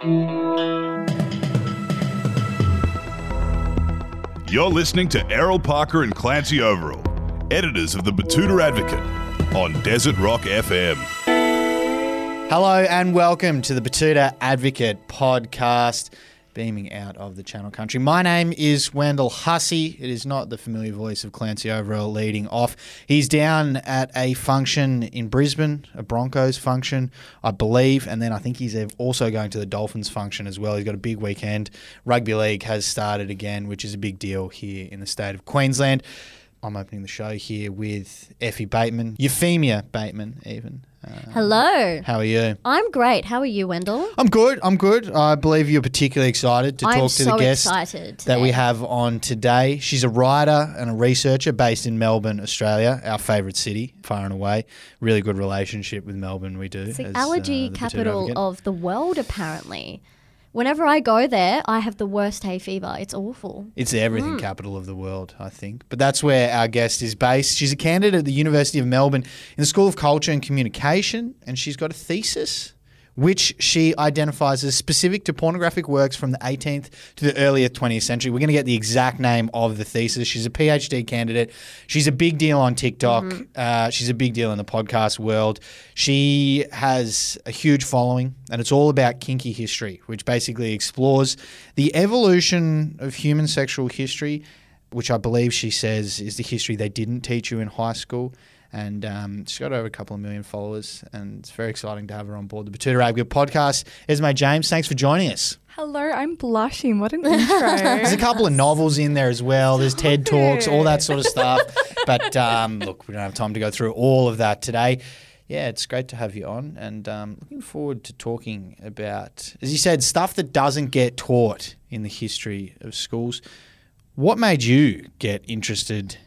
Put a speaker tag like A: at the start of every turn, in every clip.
A: You're listening to Errol Parker and Clancy Overall, editors of the Batuta Advocate on Desert Rock FM.
B: Hello and welcome to the Batuta Advocate podcast, beaming out of the Channel Country. My name is Wendell Hussey. It is not the familiar voice of Clancy Overall leading off. He's down at a function in Brisbane, a Broncos function, I believe, and then I think he's also going to the Dolphins function as well. He's got a big weekend. Rugby League has started again, which is a big deal here in the state of Queensland. I'm opening the show here with Effie Bateman, Euphemia Bateman, even.
C: Hello.
B: How are you?
C: I'm great. How are you, Wendell?
B: I'm good. I'm good. I believe you're particularly excited to
C: I'm
B: talk to
C: so
B: the guest that we have on today. She's a writer and a researcher based in Melbourne, Australia, our favourite city, far and away. Really good relationship with Melbourne. We do.
C: It's the
B: as,
C: allergy
B: uh, the
C: capital of the world, apparently. Whenever I go there, I have the worst hay fever. It's awful.
B: It's the everything
C: Hmm.
B: capital of the world, I think. But that's where our guest is based. She's a candidate at the University of Melbourne in the School of Culture and Communication, and she's got a thesis which she identifies as specific to pornographic works from the 18th to the earlier 20th century. We're going to get the exact name of the thesis. She's a PhD candidate. She's a big deal on TikTok. Uh, she's a big deal in the podcast world. She has a huge following, and it's all about kinky history, which basically explores the evolution of human sexual history, which I believe she says is the history they didn't teach you in high school. And um, she's got over a couple of million followers, and it's very exciting to have her on board the Batuta Advocate podcast. Esmé James, thanks for joining us.
D: Hello, I'm blushing. What an intro.
B: There's a couple of novels in there as well. There's TED Talks, all that sort of stuff. But um, look, we don't have time to go through all of that today. Yeah, it's great to have you on, and um, looking forward to talking about, as you said, stuff that doesn't get taught in the history of schools. What made you get interested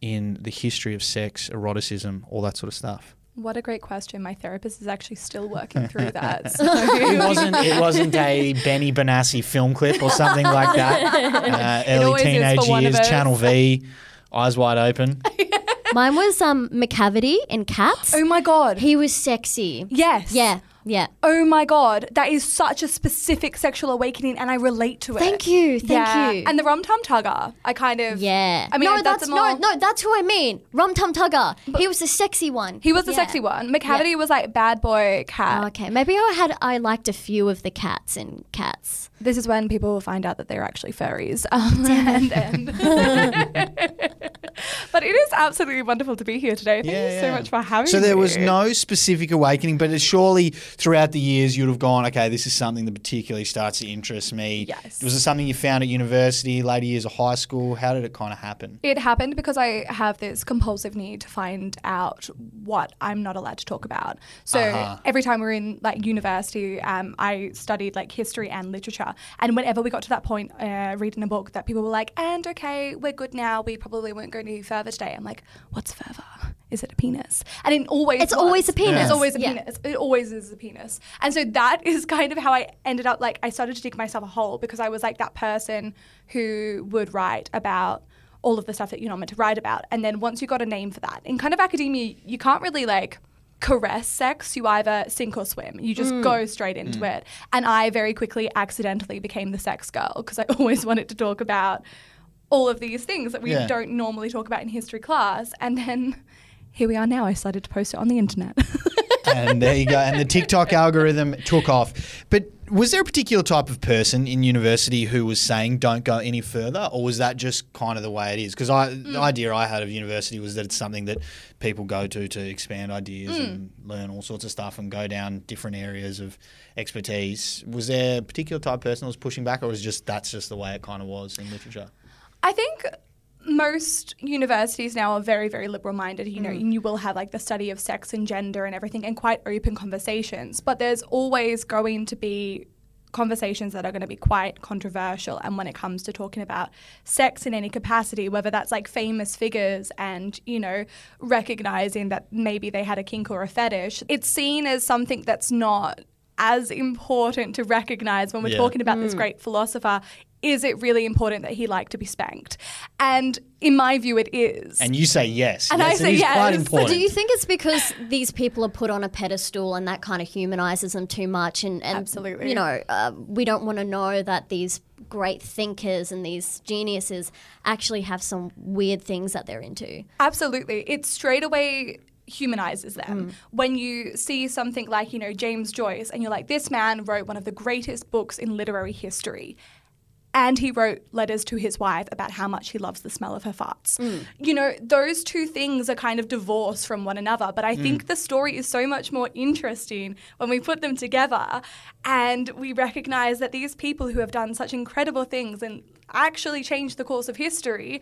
B: in the history of sex, eroticism, all that sort of stuff?
D: what a great question. My therapist is actually still working through that. So.
B: It wasn't. It wasn't a Benny Benassi film clip or something like that. Uh, early teenage
D: for one of
B: years. Channel V, eyes wide open.
C: Mine was um, Macavity in Cats.
D: oh my god.
C: He was sexy.
D: yes.
C: Yeah, yeah.
D: Oh my god. That is such a specific sexual awakening, and I relate to it.
C: Thank you, thank
D: Yeah.
C: you.
D: And the rum tum tugger. I kind of.
C: Yeah.
D: I mean,
C: no,
D: that's
C: that's,
D: more-
C: no, no, that's who I mean. Rum Tum Tugger. he was the sexy one.
D: He was the
C: Yeah.
D: sexy one. Macavity was like bad boy cat.
C: Oh, okay, maybe I had I liked a few of the cats in Cats.
D: This is when people will find out that they're actually furries. Um, and, and but it is absolutely wonderful to be here today. Thank
B: Yeah,
D: you so
B: yeah.
D: much for having me.
B: So there was no specific awakening, but it surely throughout the years you'd have gone, okay, this is something that particularly starts to interest me.
D: Yes.
B: Was it something you found at university, later years of high school? How did it kind of happen?
D: It happened because I have this compulsive need to find out what I'm not allowed to talk about. So
B: Uh-huh.
D: every time we are in like university, um, I studied like history and literature. And whenever we got to that point, uh, reading a book, that people were like, "And okay, we're good now. We probably won't go any further today." I'm like, "What's further? Is it a penis?" And it always
C: It's
D: was.
C: always a penis.
D: It's always a
C: Yeah.
D: penis. It always is a penis. And so that is kind of how I ended up like I started to dig myself a hole because I was like that person who would write about all of the stuff that you're not meant to write about. And then once you got a name for that, in kind of academia, you can't really like caress sex. You either sink or swim. You just mm. go straight into mm. it. And I very quickly accidentally became the sex girl because I always wanted to talk about all of these things that we
B: Yeah.
D: don't normally talk about in history class. And then here we are now. I started to post it on the internet.
B: and there you go. And the TikTok algorithm took off. But was there a particular type of person in university who was saying don't go any further, or was that just kind of the way it is? Because I, the hmm. idea I had of university was that it's something that people go to to expand ideas and hmm. learn all sorts of stuff and go down different areas of expertise. Was there a particular type of person that was pushing back, or was just that's just the way it kind of was in literature?
D: I think most universities now are very, very liberal minded. You know, mm. you will have like the study of sex and gender and everything and quite open conversations, but there's always going to be conversations that are going to be quite controversial and when it comes to talking about sex in any capacity whether that's like famous figures and you know recognizing that maybe they had a kink or a fetish it's seen as something that's not as important to recognize when we're
B: Yeah.
D: talking about this mm. great philosopher is it really important that he liked to be spanked? And in my view, it is.
B: And you say yes.
D: And I
B: yes,
D: say
B: it is
D: yes.
B: quite
D: But
B: important.
C: Do you think it's because these people are put on a pedestal and that kind of humanizes them too much? And, and
D: Absolutely.
C: you know, uh, we don't want to know that these great thinkers and these geniuses actually have some weird things that they're into.
D: Absolutely. It straight away humanizes them. When you see something like, you know, James Joyce and you're like, this man wrote one of the greatest books in literary history. And he wrote letters to his wife about how much he loves the smell of her farts. Mm. You know, those two things are kind of divorced from one another. But I mm. think the story is so much more interesting when we put them together and we recognize that these people who have done such incredible things and actually changed the course of history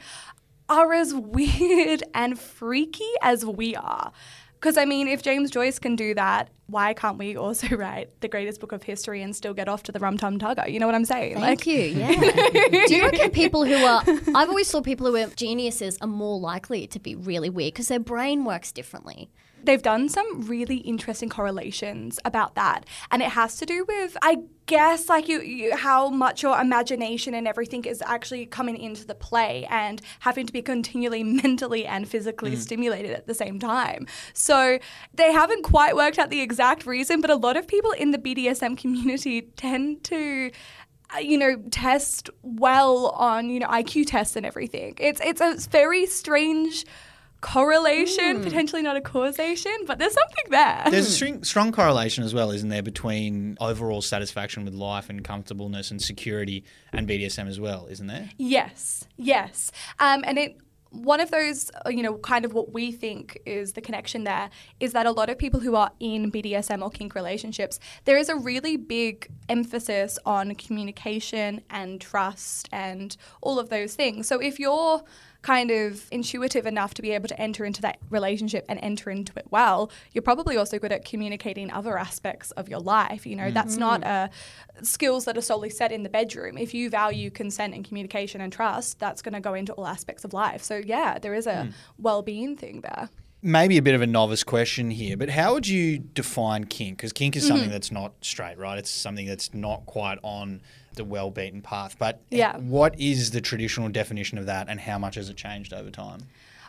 D: are as weird and freaky as we are. Because, I mean, if James Joyce can do that, why can't we also write the greatest book of history and still get off to the rum tum tugger? You know what I'm saying?
C: Thank you. Yeah. Do you reckon people who are? I've always thought people who are geniuses are more likely to be really weird because their brain works differently.
D: They've done some really interesting correlations about that. And it has to do with, I guess, like you, you how much your imagination and everything is actually coming into the play and having to be continually mentally and physically stimulated at the same time. So they haven't quite worked out the exact reason, but a lot of people in the BDSM community tend to uh, you know, test well on, you know, IQ tests and everything. It's it's a very strange correlation, potentially not a causation, but there's something there.
B: There's a strong, strong correlation as well, isn't there, between overall satisfaction with life and comfortableness and security and BDSM as well, isn't there?
D: Yes, yes. Um, and it one of those, uh, you know, kind of what we think is the connection there is that a lot of people who are in BDSM or kink relationships, there is a really big emphasis on communication and trust and all of those things. So if you're kind of intuitive enough to be able to enter into that relationship and enter into it well, you're probably also good at communicating other aspects of your life. You know, that's not uh, skills that are solely set in the bedroom. If you value consent and communication and trust, that's going to go into all aspects of life. So, yeah, there is a well being thing there.
B: Maybe a bit of a novice question here, but how would you define kink? Because kink is
D: Mm-hmm.
B: something that's not straight, right? It's something that's not quite on the well beaten path. But
D: Yeah.
B: what is the traditional definition of that and how much has it changed over time?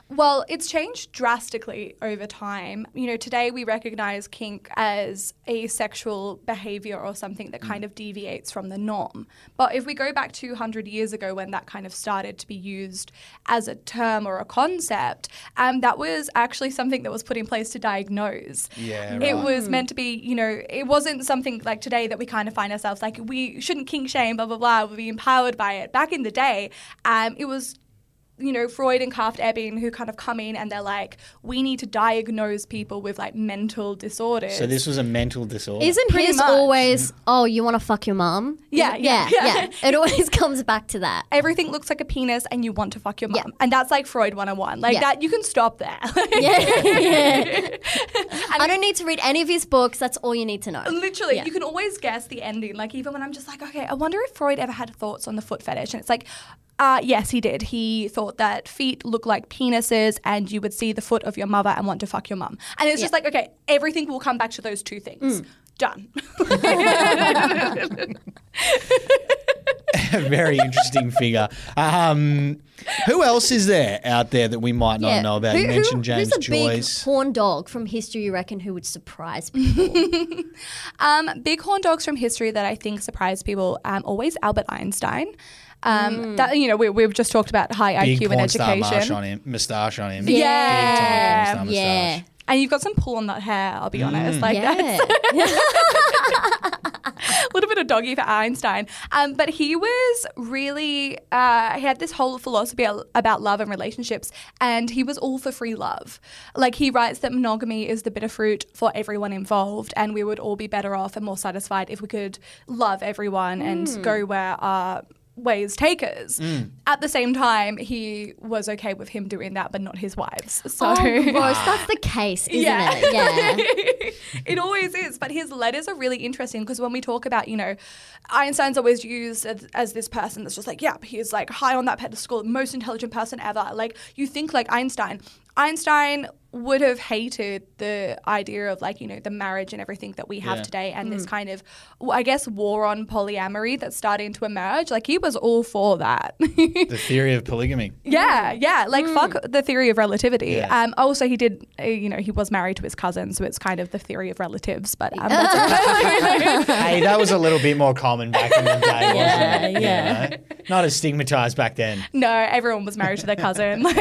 D: Well, it's changed drastically over time. You know, today we recognize kink as a sexual behavior or something that kind of deviates from the norm. But if we go back 200 years ago when that kind of started to be used as a term or a concept, um, that was actually something that was put in place to diagnose.
B: Yeah,
D: It was meant to be, you know, it wasn't something like today that we kind of find ourselves like, we shouldn't kink shame, blah, blah, blah, we'll be empowered by it. Back in the day, um, it was you know, Freud and Krafft-Ebing who kind of come in and they're like, we need to diagnose people with like mental disorders.
B: So this was a mental disorder.
C: Isn't
D: Pretty
C: his
D: much.
C: always? Oh, you want to fuck your mum?
D: Yeah, yeah, yeah.
C: It always comes back to that.
D: Everything looks like a penis and you want to fuck your mum.
C: Yeah.
D: And that's like Freud 101. Like
C: Yeah.
D: that, you can stop there.
C: Yeah, yeah. I don't need to read any of his books. That's all you need to know.
D: Literally,
C: Yeah.
D: you can always guess the ending. Like even when I'm just like, okay, I wonder if Freud ever had thoughts on the foot fetish, and it's like. Uh, yes, he did. He thought that feet look like penises and you would see the foot of your mother and want to fuck your mum. And it's just like, okay, everything will come back to those two things. Done.
B: Very interesting figure. Um, who else is there out there that we might not know about? you mentioned
C: who-
B: James
C: who's a
B: Joyce.
C: big horn dog from history you reckon who would surprise people?
D: Um, big horn dogs from history that I think surprise people. Um, always Albert Einstein. Um, That you know we, we've just talked about high
B: Big
D: IQ and
B: porn star
D: education.
B: mustache on him. Moustache on him.
D: Yeah.
B: Big time porn star
C: yeah.
D: And you've got some pull on that hair. I'll be
B: Mm.
D: honest, like
C: yeah.
D: a little bit of doggy for Einstein. Um, but he was really uh, he had this whole philosophy about love and relationships, and he was all for free love. Like he writes that monogamy is the bitter fruit for everyone involved, and we would all be better off and more satisfied if we could love everyone and go where our ways take us. Mm. At the same time, he was okay with him doing that, but not his wives. Oh, so
C: Oh, gross. That's the case, isn't
D: Yeah.
C: it? Yeah.
D: it always is. But his letters are really interesting because when we talk about, you know, Einstein's always used as, as this person that's just like, yeah, he's like high on that pedestal, most intelligent person ever. Like, you think like Einstein. Einstein would have hated the idea of like you know the marriage and everything that we have
B: Yeah.
D: today and this kind of i guess war on polyamory that's starting to emerge like he was all for that
B: The theory of polygamy.
D: yeah yeah like fuck the theory of relativity
B: Yeah.
D: um also he did uh, you know he was married to his cousin so it's kind of the theory of relatives but um, that's
B: hey, that was a little bit more common back in the day, wasn't
C: Yeah,
B: it? You
C: yeah.
B: know? Not as stigmatized back then.
D: No, everyone was married to their cousin. Like,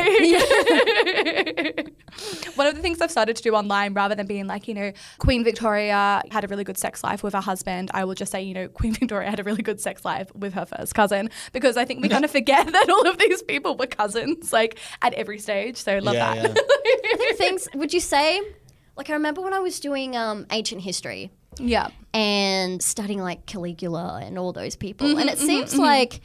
D: one of the things I've started to do online, rather than being like, you know, Queen Victoria had a really good sex life with her husband, I will just say, you know, Queen Victoria had a really good sex life with her first cousin, because I think we kind of forget that all of these people were cousins, like at every stage. So love
B: Yeah,
D: that.
C: I think things. Would you say? Like I remember when I was doing um, ancient history
D: yeah.
C: and studying like Caligula and all those people,
D: Mm-hmm,
C: and it seems like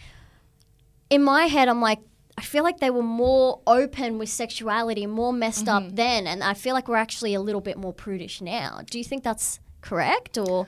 C: in my head, I'm like. I feel like they were more open with sexuality, more messed
D: Mm-hmm.
C: up then, and I feel like we're actually a little bit more prudish now. Do you think that's correct, or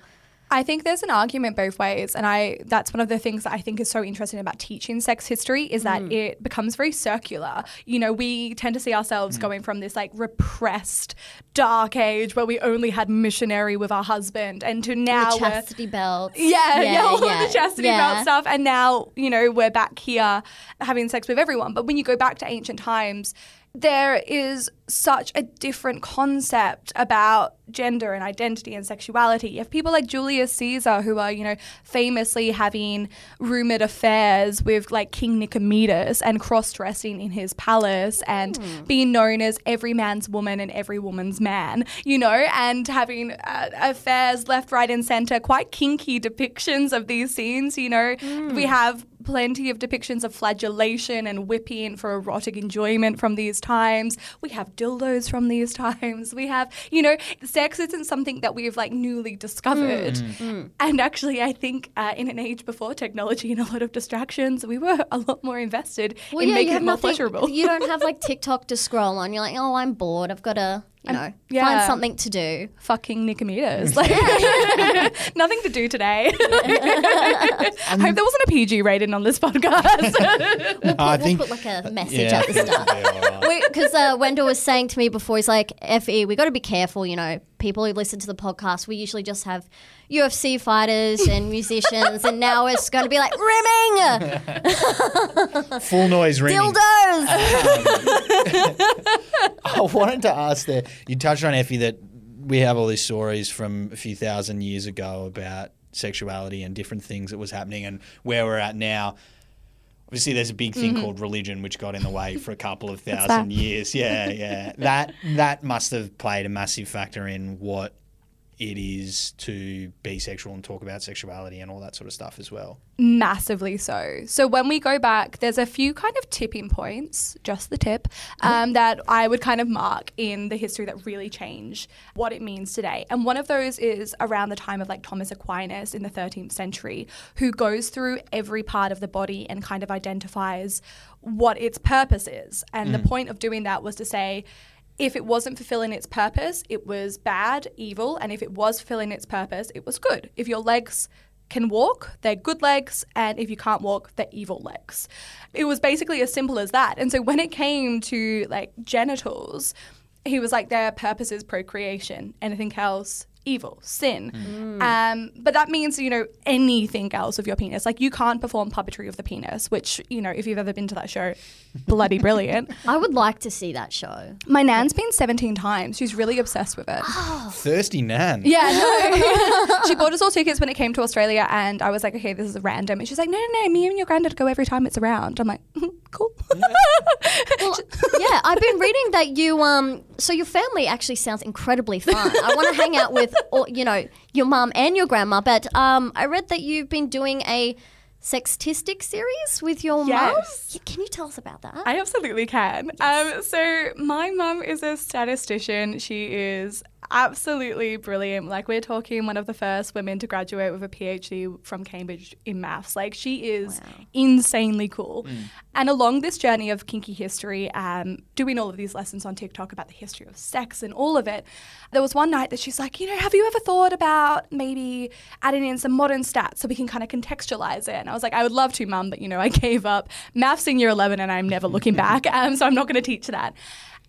D: I think there's an argument both ways, and I that's one of the things that I think is so interesting about teaching sex history is that mm. it becomes very circular. You know, we tend to see ourselves mm. going from this like repressed dark age where we only had missionary with our husband, and to now
C: the chastity belts?
D: yeah, yeah, all of the chastity
C: yeah.
D: belt stuff. And now, you know, we're back here having sex with everyone. But when you go back to ancient times, there is such a different concept about gender and identity and sexuality. You have people like Julius Caesar who are, you know, famously having rumored affairs with like King Nicomedes and cross dressing in his palace and being known as every man's woman and every woman's man, you know, and having uh, affairs left, right, and center, quite kinky depictions of these scenes, you know. We have plenty of depictions of flagellation and whipping for erotic enjoyment from these times. We have dildos from these times. We have, you know, sex isn't something that we've like newly discovered. Mm. Mm. Mm. And actually, I think uh, in an age before technology and a lot of distractions, we were a lot more invested in
C: you
D: making it more
C: nothing-
D: pleasurable.
C: You don't have like TikTok to scroll on. You're like, oh, I'm bored. I've got to, you know,
D: yeah.
C: find something to do.
D: Fucking Nicomedes. Like, nothing to do today. I hope there wasn't a PG rating on this podcast.
C: We'll put,
B: I
C: we'll
B: think-
C: put like a message
B: Yeah,
C: at the start.
B: Yeah, all right.
C: Because uh, Wendell was saying to me before, he's like, "Fe, we got to be careful. You know, people who listen to the podcast, we usually just have UFC fighters and musicians, and now it's going to be like rimming
B: Full noise ringing.
C: dildos."
B: I wanted to ask that you touched on Effie that we have all these stories from a few thousand years ago about sexuality and different things that was happening and where we're at now. Obviously, there's a big thing mm-hmm. called religion, which got in the way for a couple of thousand years. Yeah, yeah. That that must have played a massive factor in what it is to be sexual and talk about sexuality and all that sort of stuff as well.
D: Massively so. So when we go back, there's a few kind of tipping points, just the tip, um, that I would kind of mark in the history that really change what it means today. And one of those is around the time of like Thomas Aquinas in the 13th century, who goes through every part of the body and kind of identifies what its purpose is. And the point of doing that was to say, if it wasn't fulfilling its purpose, it was bad, evil, and if it was fulfilling its purpose, it was good. If your legs can walk, they're good legs, and if you can't walk, they're evil legs. It was basically as simple as that. And so when it came to like genitals, he was like, their purpose is procreation. Anything else, evil, sin. Um, but that means, you know, anything else of your penis. Like you can't perform puppetry of the penis, which, you know, if you've ever been to that show, bloody brilliant.
C: I would like to see that show.
D: My nan's been 17 times. She's really obsessed with it.
B: Thirsty Nan.
D: Yeah, no. she bought us all tickets when it came to Australia, and I was like, okay, this is random. And she's like, no, no, no, me and your granddad go every time it's around. I'm like, "Mhm, cool.
C: Well, yeah, I've been reading that you um so your family actually sounds incredibly fun. I want to hang out with all, you know, your mum and your grandma, but um I read that you've been doing a sextistic series with your
D: Yes.
C: mum. Can you tell us about that?
D: I absolutely can. Um, so my mum is a statistician. She is absolutely brilliant. Like we're talking one of the first women to graduate with a PhD from Cambridge in maths. Like she is insanely cool. And along this journey of kinky history, um, doing all of these lessons on TikTok about the history of sex and all of it, there was one night that she's like, you know, have you ever thought about maybe adding in some modern stats so we can kind of contextualize it? And I was like, I would love to, mum, but you know, I gave up maths in year 11 and I'm never looking back. Um, so I'm not going to teach that.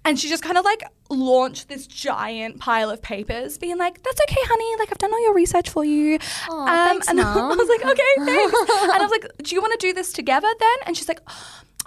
D: And she just kind of like launched this giant pile of papers, being like, "That's okay, honey. Like I've done all your research for you."
C: Aw, um, thanks,
D: and I was like, "Okay, thanks." and I was like, "Do you want to do this together then?" And she's like.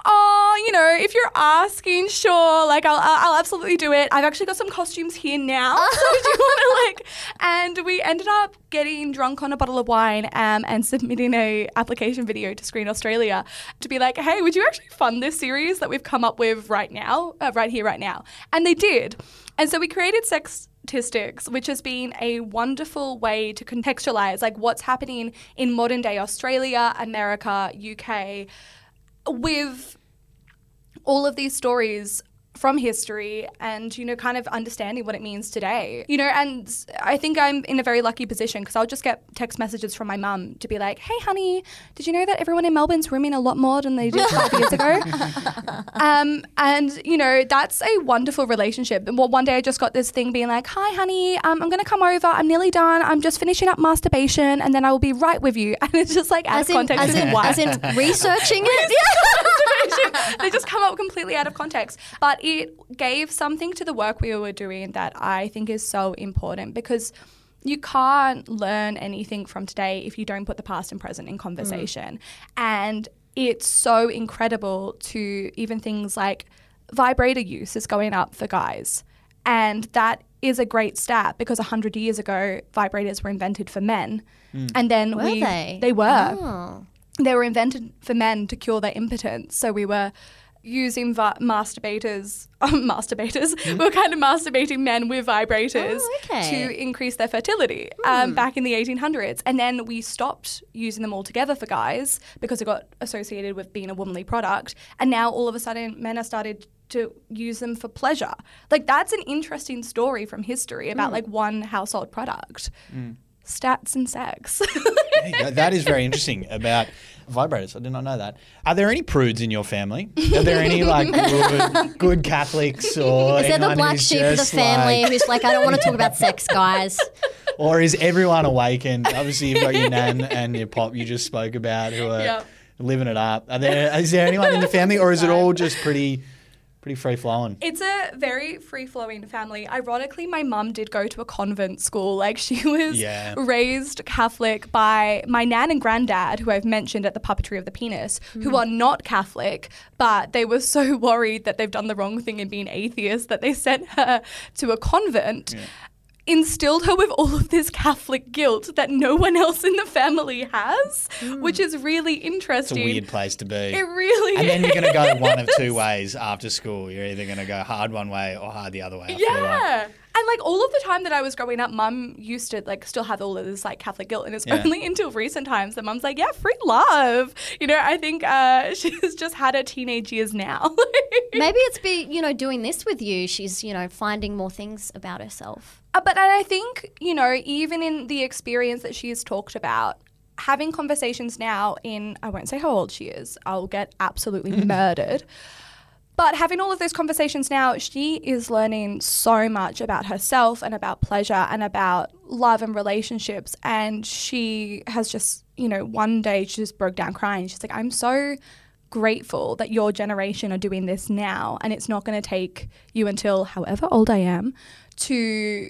D: Oh, you know, if you're asking, sure, like I'll, I'll absolutely do it. I've actually got some costumes here now. so do you want to like? And we ended up getting drunk on a bottle of wine um, and submitting a application video to Screen Australia to be like, hey, would you actually fund this series that we've come up with right now, uh, right here, right now? And they did. And so we created Sex statistics, which has been a wonderful way to contextualize like what's happening in modern day Australia, America, UK, with all of these stories from history and you know kind of understanding what it means today. You know and i think i'm in a very lucky position because i'll just get text messages from my mum to be like hey honey did you know that everyone in melbourne's rooming a lot more than they did five years ago? Um, and you know that's a wonderful relationship. And well, one day i just got this thing being like hi honey um, i'm going to come over. I'm nearly done. I'm just finishing up masturbation and then i will be right with you. And it's just like out
C: As
D: of
C: in,
D: context
C: as, in, as in researching it?
D: They just come up completely out of context. But it gave something to the work we were doing that I think is so important because you can't learn anything from today if you don't put the past and present in mm. conversation. And it's so incredible to even things like vibrator use is going up for guys. And that is a great stat because 100 years ago, vibrators were invented for men. Mm. And then
C: Were
D: we
C: they?
D: they were
C: Oh.
D: They were invented for men to cure their impotence. So we were using va- masturbators, um, masturbators. We were kind of masturbating men with vibrators
C: Oh, okay.
D: to increase their fertility um, back in the 1800s. And then we stopped using them altogether for guys because it got associated with being a womanly product. And now all of a sudden, men are started to use them for pleasure. Like that's an interesting story from history about like one household product. Stats and sex.
B: That is very interesting about vibrators. I did not know that. Are there any prudes in your family? Are there any like good, good Catholics or
C: Is there the black sheep of the family
B: like-
C: who's like, I don't want to talk about sex, guys?
B: or is everyone awakened? Obviously, you've got your nan and your pop you just spoke about who are
D: Yep.
B: living it up. Are there? Is there anyone in the family, or is it all just pretty, pretty free flowing?
D: It's a very free flowing family. Ironically, my mum did go to a convent school. Like, she was
B: Yeah.
D: raised Catholic by my nan and granddad, who I've mentioned at the puppetry of the penis, who mm-hmm. are not Catholic, but they were so worried that they've done the wrong thing and being atheist that they sent her to a convent. Instilled her with all of this Catholic guilt that no one else in the family has, hmm. which is really interesting.
B: It's a weird place to be.
D: It really
B: and then you're going to go one of two ways after school. You're either going to go hard one way or hard the other way. I like.
D: Yeah. And like all of the time that I was growing up, mum used to like still have all of this like Catholic guilt. And it's
B: Yeah.
D: only until recent times that mum's like, yeah, free love. You know, I think uh, she's just had her teenage years now.
C: Maybe it's be you know doing this with you. She's you know finding more things about herself.
D: Uh, but I think, you know, even in the experience that she has talked about, having conversations now in, I won't say how old she is, I'll get absolutely murdered. But having all of those conversations now, she is learning so much about herself and about pleasure and about love and relationships. And she has just, you know, one day she just broke down crying. She's like, I'm so grateful that your generation are doing this now. And it's not going to take you until however old I am to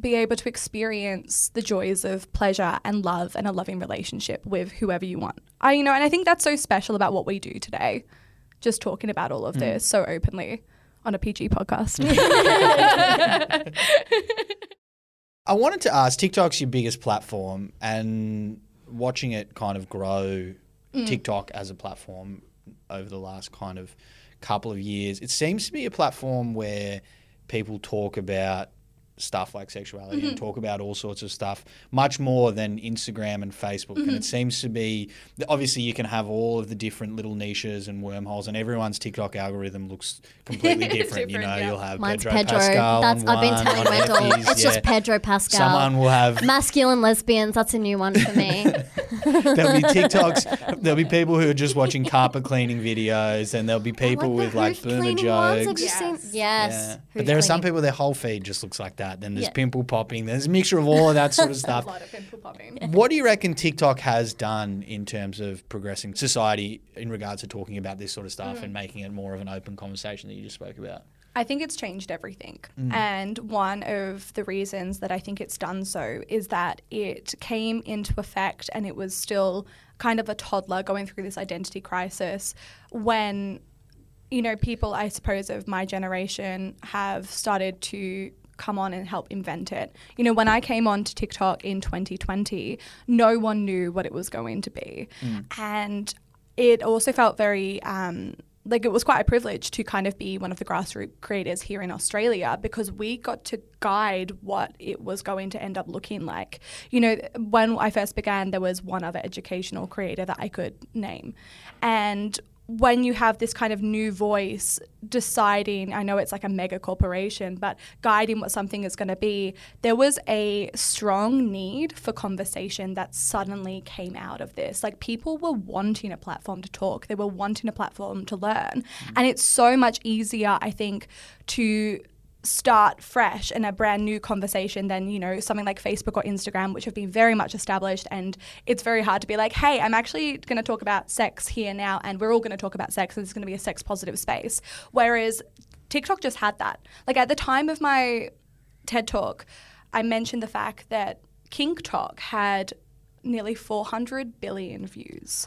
D: be able to experience the joys of pleasure and love and a loving relationship with whoever you want. I, you know, and I think that's so special about what we do today just talking about all of mm. this so openly on a PG podcast.
B: I wanted to ask TikTok's your biggest platform, and watching it kind of grow mm. TikTok as a platform over the last kind of couple of years, it seems to be a platform where people talk about stuff like sexuality and mm-hmm. talk about all sorts of stuff much more than Instagram and Facebook. And it mm-hmm. seems to be obviously you can have all of the different little niches and wormholes, and everyone's TikTok algorithm looks completely different. you know,
D: yeah.
B: you'll have
C: Mine's
B: Pedro,
C: Pedro.
B: Pascal.
C: That's
B: on
C: I've been telling
B: on
C: Wendell.
B: Effie's,
C: It's
B: yeah.
C: just Pedro Pascal.
B: Someone will have
C: Masculine lesbians. That's a new one for me.
B: there'll be TikToks. There'll be people who are just watching carpet cleaning videos, and there'll be people
C: the
B: with like
C: hoof
B: boomer
C: cleaning ones, I've
B: jokes.
C: just seen-
D: Yes.
C: yes.
B: Yeah. But there are some people their whole feed just looks like that. Then there's
C: Yeah.
B: pimple popping. There's a mixture of all of that sort of
D: a
B: stuff.
D: lot of pimple popping.
B: What do you reckon TikTok has done in terms of progressing society in regards to talking about this sort of stuff
C: Mm.
B: and making it more of an open conversation that you just spoke about?
D: I think it's changed everything. And one of the reasons that I think it's done so is that it came into effect and it was still kind of a toddler going through this identity crisis when, you know, people, I suppose, of my generation have started to come on and help invent it. You know, when I came on to TikTok in 2020, no one knew what it was going to be. And it also felt very um, like it was quite a privilege to kind of be one of the grassroots creators here in Australia because we got to guide what it was going to end up looking like. You know, when I first began, there was one other educational creator that I could name. And when you have this kind of new voice deciding, I know it's like a mega corporation, but guiding what something is going to be, there was a strong need for conversation that suddenly came out of this. Like people were wanting a platform to talk, they were wanting a platform to learn. Mm. And it's so much easier, I think, to start fresh in a brand new conversation than you know something like Facebook or Instagram which have been very much established. And it's very hard to be like hey I'm actually going to talk about sex here now and we're all going to talk about sex and it's going to be a sex positive space. Whereas TikTok just had that. Like at the time of my TED talk I mentioned the fact that KinkTok had nearly 400 billion views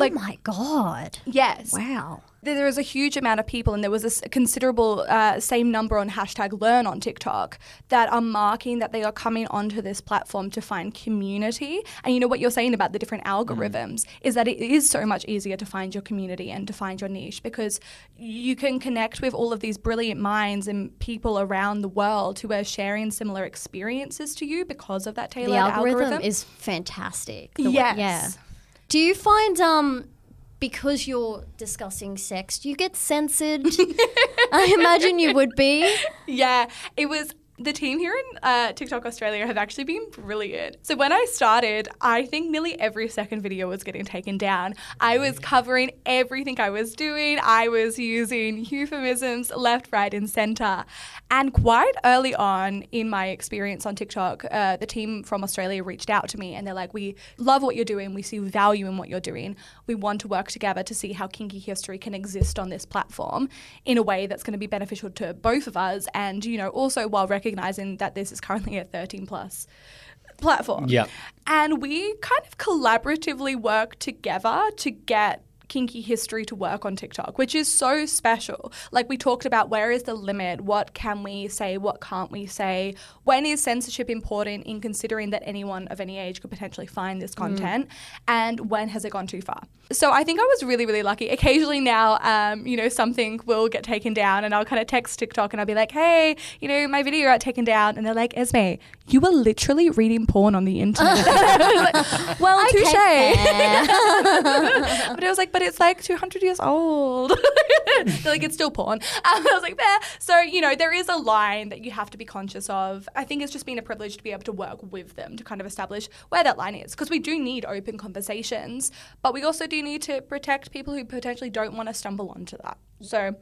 C: Oh my god!
D: yes
C: Wow.
D: there was a huge amount of people, and there was a considerable uh, same number on hashtag Learn on TikTok that are marking that they are coming onto this platform to find community. And you know what you're saying about the different algorithms is that it is so much easier to find your community and to find your niche because you can connect with all of these brilliant minds and people around the world who are sharing similar experiences to you because of that tailored
C: The algorithm,
D: algorithm.
C: is fantastic. The way-
D: yes.
C: yeah. Do you find um because you're discussing sex, do you get censored? I imagine you would be.
D: Yeah, it was the team here in uh, TikTok Australia have actually been brilliant. So when I started, I think nearly every second video was getting taken down. I was covering everything I was doing. I was using euphemisms left, right, and center. And quite early on in my experience on TikTok, uh, the team from Australia reached out to me and they're like, "We love what you're doing. We see value in what you're doing. We want to work together to see how kinky history can exist on this platform in a way that's going to be beneficial to both of us, and you know, also while recognizing that this is currently a 13 plus platform.
B: Yep.
D: And we kind of collaboratively work together to get kinky history to work on TikTok, which is so special. Like we talked about where is the limit? What can we say? What can't we say? When is censorship important in considering that anyone of any age could potentially find this content? And when has it gone too far? So I think I was really, really lucky. Occasionally now, um, you know, something will get taken down and I'll kind of text TikTok and I'll be like, hey, you know, my video got taken down. And they're like, Esmé, you were literally reading porn on the internet. Like, well, touche. but it was like, but it's like 200 years old. They're like, it's still porn. Um, I was like, fair. So, you know, there is a line that you have to be conscious of. I think it's just been a privilege to be able to work with them to kind of establish where that line is. Because we do need open conversations, but we also do need to protect people who potentially don't want to stumble onto that. So,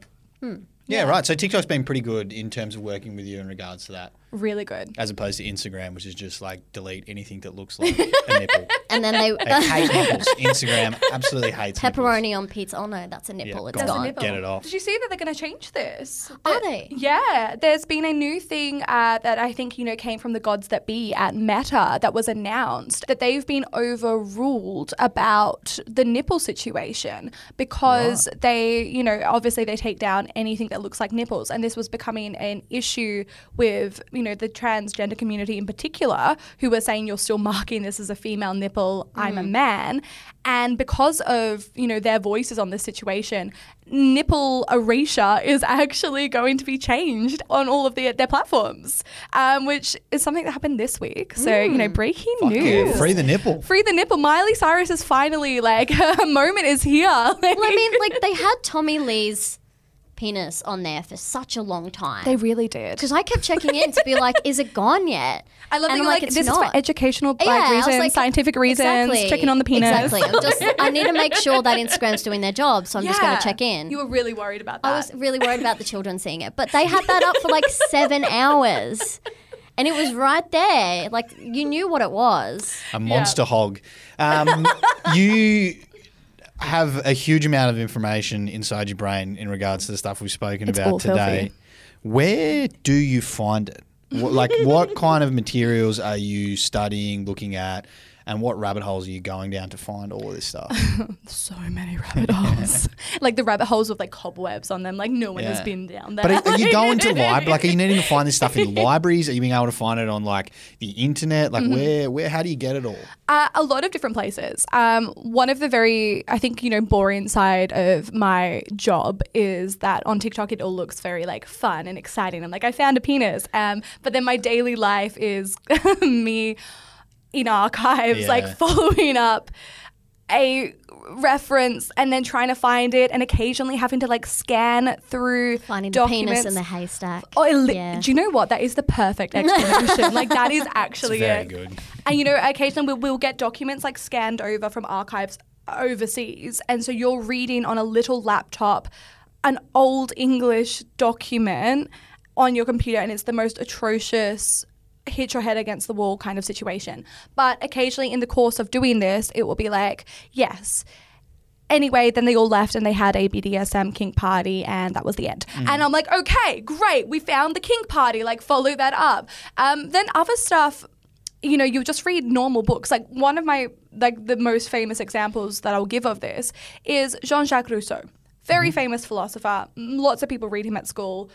B: Yeah, right. So TikTok's been pretty good in terms of working with you in regards to that,
D: really good.
B: as opposed to Instagram, which is just like delete anything that looks like a nipple.
C: And then they
B: They hate nipples. Instagram absolutely hates nipples.
C: pepperoni on pizza. Oh no, that's a nipple. it's
B: gone.
D: There's a
C: gone.
D: nipple.
B: Get it off.
D: Did you see that they're going to change this?
C: Are
D: That-
C: they?
D: Yeah, there's been a new thing uh, that I think you know came from the gods that be at Meta that was announced that they've been overruled about the nipple situation because they, you know, obviously they take down anything that looks like nipples, and this was becoming an issue with you know the transgender community in particular, who were saying you're still marking this as a female nipple, I'm a man, and because of you know their voices on this situation, nipple erasure is actually going to be changed on all of their, their platforms, um, which is something that happened this week. So, you know, breaking
B: Fuck
D: news.
B: yeah, free the nipple.
D: Free the nipple. Miley Cyrus is finally like, her moment is here. Like,
C: Well, I mean, like they had Tommy Lee's penis on there for such a long time.
D: they really did.
C: because I kept checking in to be like, is it gone yet?
D: I love
C: And
D: that
C: I'm
D: you're like,
C: it's
D: this is
C: not.
D: for educational like,
C: Yeah, I was
D: reasons,
C: like,
D: scientific reasons,
C: exactly,
D: checking on the penis.
C: Exactly. I'm just, I need to make sure that Instagram's doing their job, so I'm just going to check in.
D: You were really worried about that.
C: I was really worried about the children seeing it, but they had that up for like seven hours. And it was right there. Like, you knew what it was.
B: A monster hog. Um, you have a huge amount of information inside your brain in regards to the stuff we've spoken
D: It's
B: about today. Where do you find it? Like, what kind of materials are you studying, looking at, and what rabbit holes are you going down to find all of this stuff?
D: So many rabbit holes. like the rabbit holes with like cobwebs on them. Like no one has been down there.
B: But are, are you going to library? Like, are you needing to find this stuff in libraries? Are you being able to find it on like the internet? Like, where, where, how do you get it all?
D: Uh, a lot of different places. Um, one of the very, I think, you know, boring side of my job is that on TikTok it all looks very like fun and exciting. I'm like, I found a penis. Um, but then my daily life is me in archives,
B: Yeah.
D: like following up a reference and then trying to find it and occasionally having to like scan through
C: Finding the
D: documents.
C: penis in the haystack.
D: Oh, it li-
C: Yeah.
D: do you know what? That is the perfect explanation. like that is
B: It's
D: actually
B: very
D: it.
B: good.
D: And you know, occasionally we'll, we'll get documents like scanned over from archives overseas, and so you're reading on a little laptop an old English document on your computer, and it's the most atrocious hit your head against the wall kind of situation. But occasionally in the course of doing this, it will be like, yes. Anyway, then they all left and they had a BDSM kink party, and that was the end. And I'm like, okay, great, we found the kink party. Like, follow that up. Um, then other stuff, you know, you just read normal books. Like one of my like the most famous examples that I'll give of this is Jean-Jacques Rousseau, very famous philosopher. Lots of people read him at school.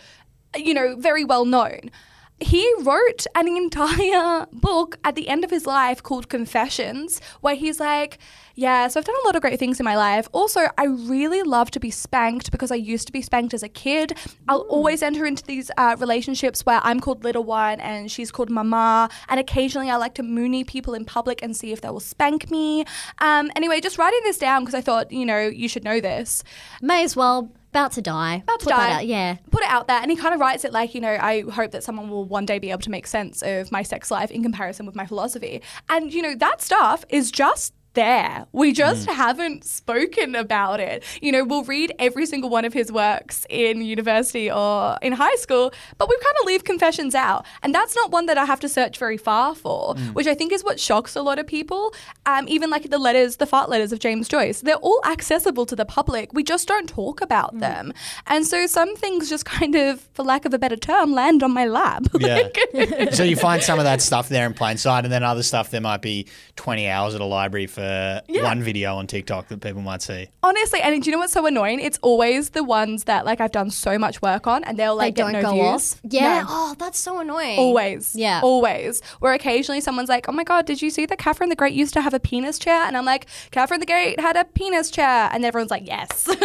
D: You know, very well known he wrote an entire book at the end of his life called Confessions, where he's like, Yeah, so I've done a lot of great things in my life. Also, I really love to be spanked because I used to be spanked as a kid. I'll always enter into these uh, relationships where I'm called little one and she's called mama. And occasionally I like to moony people in public and see if they will spank me. Um, anyway, just writing this down because I thought, you know, you should know this.
C: May as well. About to die.
D: About to
C: Put
D: die.
C: out, Yeah.
D: put it out there and he kind of writes it like you know i hope that someone will one day be able to make sense of my sex life in comparison with my philosophy and you know that stuff is just there. We just mm. haven't spoken about it. You know, we'll read every single one of his works in university or in high school, but we kind of leave confessions out. And that's not one that I have to search very far for, mm. which I think is what shocks a lot of people. Um, even like the letters, the fart letters of James Joyce, they're all accessible to the public. We just don't talk about mm. them. And so some things just kind of, for lack of a better term, land on my lap.
B: Yeah. so you find some of that stuff there in plain sight, and then other stuff there might be 20 hours at a library for one video on TikTok that people might see.
D: Honestly, and do you know what's so annoying? It's always the ones that like I've done so much work on, and they'll like
C: they
D: get
C: don't
D: no
C: go
D: views.
C: off. Yeah.
D: No.
C: Oh, that's so annoying.
D: Always.
C: Yeah.
D: Always. Where occasionally someone's like, oh my God, did you see that Catherine the Great used to have a penis chair? And I'm like, Catherine the Great had a penis chair. And everyone's like, yes. Could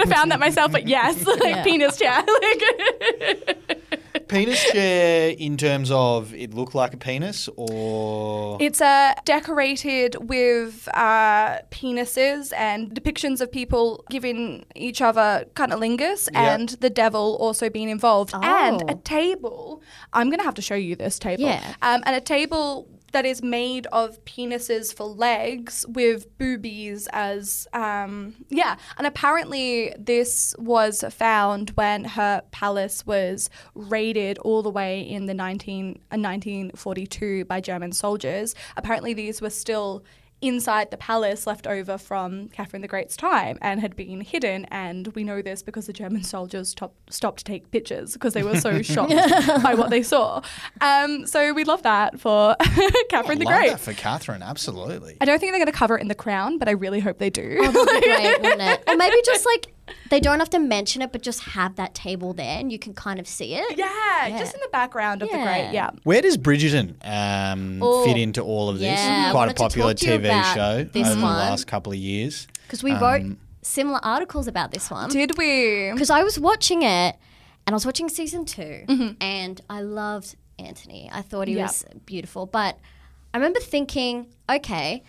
D: have found that myself, but yes, like
C: Yeah.
D: penis chair. Like-
B: Penis chair in terms of it looked like a penis or.
D: It's uh, decorated with uh, penises and depictions of people giving each other cunnilingus
B: Yeah.
D: and the devil also being involved. And
C: Oh.
D: a table. I'm going to have to show you this table.
C: Yeah.
D: Um, and a table that is made of penises for legs with boobies as um, yeah. And apparently this was found when her palace was raided all the way in the 19, uh, 1942 by german soldiers. Apparently these were still inside the palace left over from Catherine the Great's time and had been hidden. And we know this because the German soldiers stop, stopped to take pictures because they were so shocked by what they saw. Um, so we love that for Catherine the
B: Love
D: Great.
B: that for Catherine, absolutely.
D: I don't think they're going to cover it in the crown, but I really hope they do.
C: Oh, that'd be great, wouldn't it? Or maybe just like they don't have to mention it, but just have that table there and you can kind of see it.
D: yeah, just in the background of the Great. Yeah.
B: Where does Bridgerton um,
C: Oh,
B: fit into all of this?
C: yeah,
B: Quite a
C: wanted to
B: popular
C: to
B: TV show
C: this
B: over the last couple of years.
C: Because we wrote similar articles about this one.
D: Did we?
C: Because I was watching it and I was watching season 2
D: Mm-hmm.
C: and I loved Anthony. I thought he
D: Yep.
C: was beautiful. But I remember thinking, okay,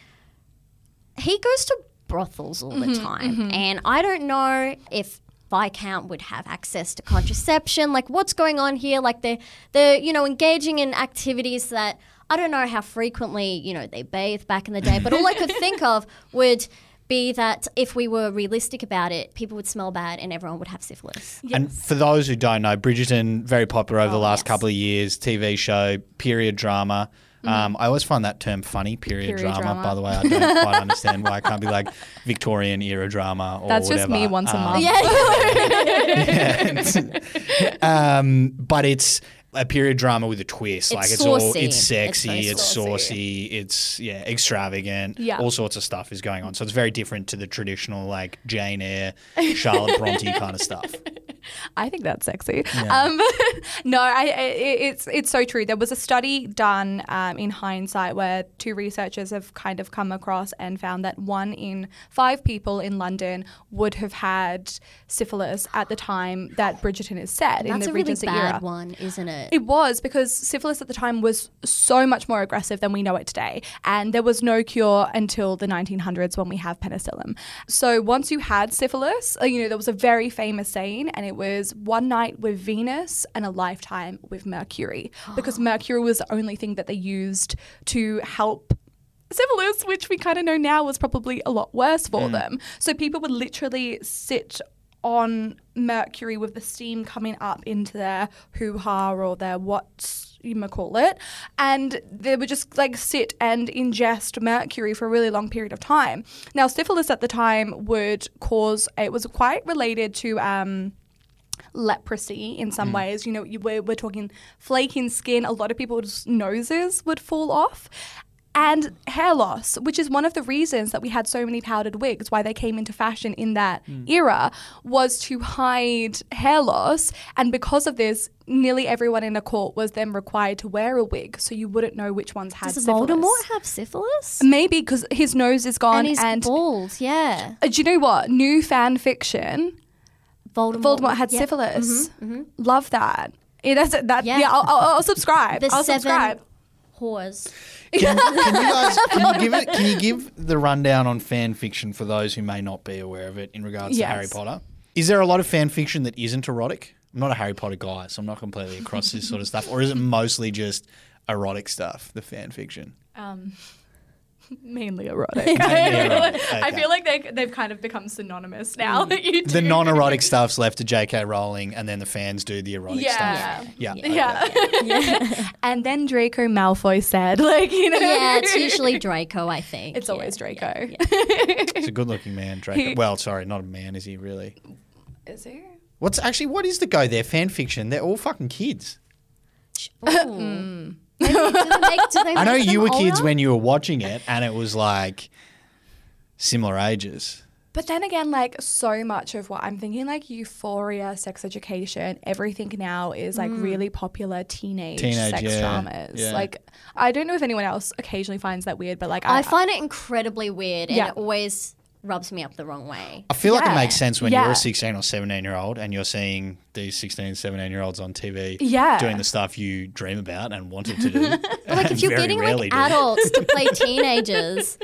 C: he goes to brothels all
D: Mm-hmm,
C: the time. And I don't know if Viscount would have access to contraception. Like, what's going on here? Like, they're, they're, you know, engaging in activities that I don't know how frequently, you know, they bathed back in the day. But all I could think of would be that if we were realistic about it, people would smell bad and everyone would have syphilis.
B: And for those who don't know, Bridgerton, very popular over the
C: Oh,
B: last
C: yes.
B: couple of years, TV show, period drama. Um, I always find that term funny, period,
D: Period
B: drama,
D: drama.
B: By the way, I don't quite understand why it can't be like Victorian era drama or
D: That's just me
B: whatever.
D: once a
B: Um,
D: month.
C: Yeah.
B: um, but it's a period drama with a twist. like it's all
C: saucy.
B: it's
C: It's
B: sexy,
C: very
B: it's,
C: saucy.
B: saucy, it's yeah, extravagant.
D: Yeah.
B: All sorts of stuff is going on. So it's very different to the traditional like Jane Eyre, Charlotte Bronte kind of stuff.
D: I think that's sexy. Um, no, I, I, it's it's so true. There was a study done um, in hindsight where two researchers have kind of come across and found that one in five people in London would have had syphilis at the time that Bridgerton is set in
C: That's
D: the
C: a really
D: Regency
C: bad
D: era.
C: one, isn't it?
D: It was because syphilis at the time was so much more aggressive than we know it today. And there was no cure until the 1900s when we have penicillin. So once you had syphilis, uh, you know, there was a very famous saying, and it was one night with Venus and a lifetime with Mercury. Because Mercury was the only thing that they used to help syphilis, which we kind of know now was probably a lot worse for them. So people would literally sit on Mercury with the steam coming up into their hoo ha or their what you may call it, and they would just like sit and ingest mercury for a really long period of time. Now, syphilis at the time would cause it was quite related to. Um, leprosy in some ways. You know, you, we're, we're talking flaking skin. A lot of people's noses would fall off. And hair loss, which is one of the reasons that we had so many powdered wigs, why they came into fashion in that era, was to hide hair loss. And because of this, nearly everyone in a court was then required to wear a wig, so you wouldn't know which ones had
C: Does
D: syphilis.
C: Voldemort have syphilis?
D: Maybe because his nose is gone,
C: and he's
D: and
C: bald, yeah.
D: Uh, do you know what? New fan fiction
C: Voldemort,
D: Voldemort had
C: yeah.
D: syphilis. Love that. Yeah, that's that. Yeah,
C: Yeah.
D: I'll, I'll, I'll subscribe.
C: The
D: I'll
C: seven
D: subscribe.
C: whores.
B: Can, can you guys can you give it? Can you give the rundown on fan fiction for those who may not be aware of it in regards
D: Yes.
B: to Harry Potter? Is there a lot of fan fiction that isn't erotic? I'm not a Harry Potter guy, so I'm not completely across this sort of stuff. Or is it mostly just erotic stuff, the fan fiction?
D: Um, mainly erotic.
B: Mainly erotic,
D: I feel like they they've kind of become synonymous now. that you
B: The non-erotic stuff's left to J.K. Rowling, and then the fans do the erotic
D: Yeah.
B: stuff. Yeah,
C: Yeah.
B: okay.
D: Yeah. and then Draco Malfoy said, like, you know.
C: Yeah, it's usually Draco, I think.
D: It's
C: Yeah,
D: always Draco.
C: yeah, yeah.
B: He's a good-looking man, Draco. Well, sorry, not a man, is he really?
D: Is he?
B: What's actually what is the go there? Fan fiction? They're all fucking kids.
C: Ooh. Mm. Maybe- do they make- do they
B: I know you
C: them
B: were kids when you were watching it, and it was like similar ages.
D: But then again, like so much of what I'm thinking, like euphoria, sex education, everything now is like mm. really popular teenage,
B: Teenage,
D: sex
B: yeah,
D: dramas.
B: yeah.
D: Like I don't know if anyone else occasionally finds that weird, but like
C: I find it incredibly weird and
D: Yeah.
C: it always rubs me up the wrong way.
B: I feel like it makes sense when you're a 16 or 17 year old and you're seeing these 16, 17 year olds on TV
D: Yeah.
B: doing the stuff you dream about and wanted to do.
C: But like if you're getting like adults to play teenagers,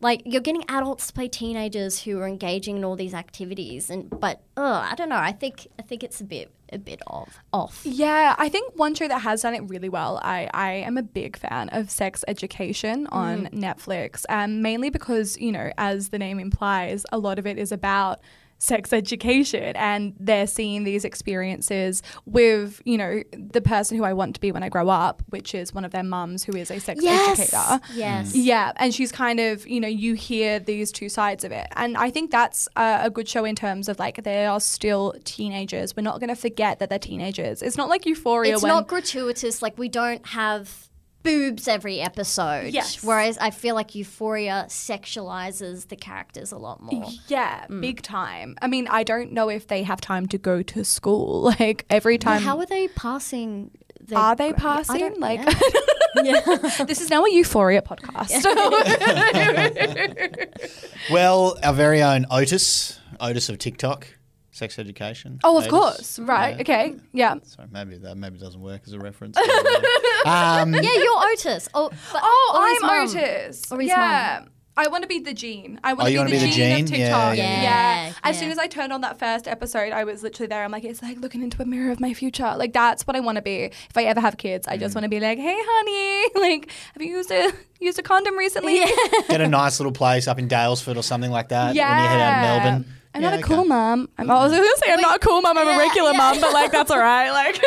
C: like you're getting adults to play teenagers who are engaging in all these activities and but uh, I don't know, I think I think it's a bit a bit off off.
D: Yeah, I think one show that has done it really well. I, I am a big fan of Sex Education on Netflix, um, mainly because, you know, as the name implies, a lot of it is about sex education and they're seeing these experiences with, you know, the person who I want to be when I grow up, which is one of their mums who is a sex educator.
C: Yes. Mm.
D: Yeah, and she's kind of, you know, you hear these two sides of it. And I think that's a, a good show in terms of like they are still teenagers. We're not going to forget that they're teenagers. It's not like Euphoria
C: It's
D: when
C: not gratuitous. Like we don't have boobs every episode.
D: Yes.
C: Whereas I feel like Euphoria sexualizes the characters a lot more.
D: yeah, mm. big time. I mean, I don't know if they have time to go to school. Like every time
C: How are they passing? their
D: are they
C: gra- I
D: passing?
C: don't-
D: Like
C: yeah.
D: this is now a Euphoria podcast.
B: Well, our very own Otis, Otis of TikTok, sex education.
D: oh, of
B: Otis.
D: course. Right.
B: Yeah.
D: Okay. Yeah.
B: Sorry, maybe that maybe doesn't work as a reference. um,
C: yeah, you're Otis. Oh, but,
D: Oh,
C: or
D: I'm
C: mum.
D: Otis.
C: Or his
D: yeah. I want to be the Jean. I want
B: Oh,
D: to be,
B: wanna
D: the
B: be the
D: Jean of
B: Jean? Yeah,
D: TikTok.
B: yeah,
C: yeah.
D: As
C: Yeah.
D: soon as I turned on that first episode, I was literally there. I'm like, it's like looking into a mirror of my future. Like that's what I want to be. If I ever have kids, I
B: Mm.
D: just want to be like, hey, honey, like, have you used a used a condom recently?
B: get a nice little place up in Daylesford or something like that when you head out of Melbourne.
D: I'm
B: Yeah,
D: not a
B: okay.
D: cool mom. I'm, oh, always going to say I'm not a cool mom. I'm a regular
C: yeah.
D: mom, but like that's all right. Like,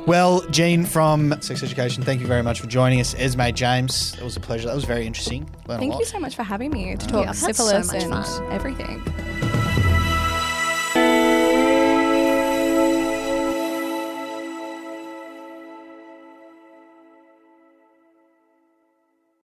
B: Well, Jean from Sex Education, thank you very much for joining us. Esmé James, it was a pleasure. That was very interesting. Learned a
D: Thank
B: lot.
D: you so much for having me to uh, talk
C: I've so
D: and
C: fun.
D: everything.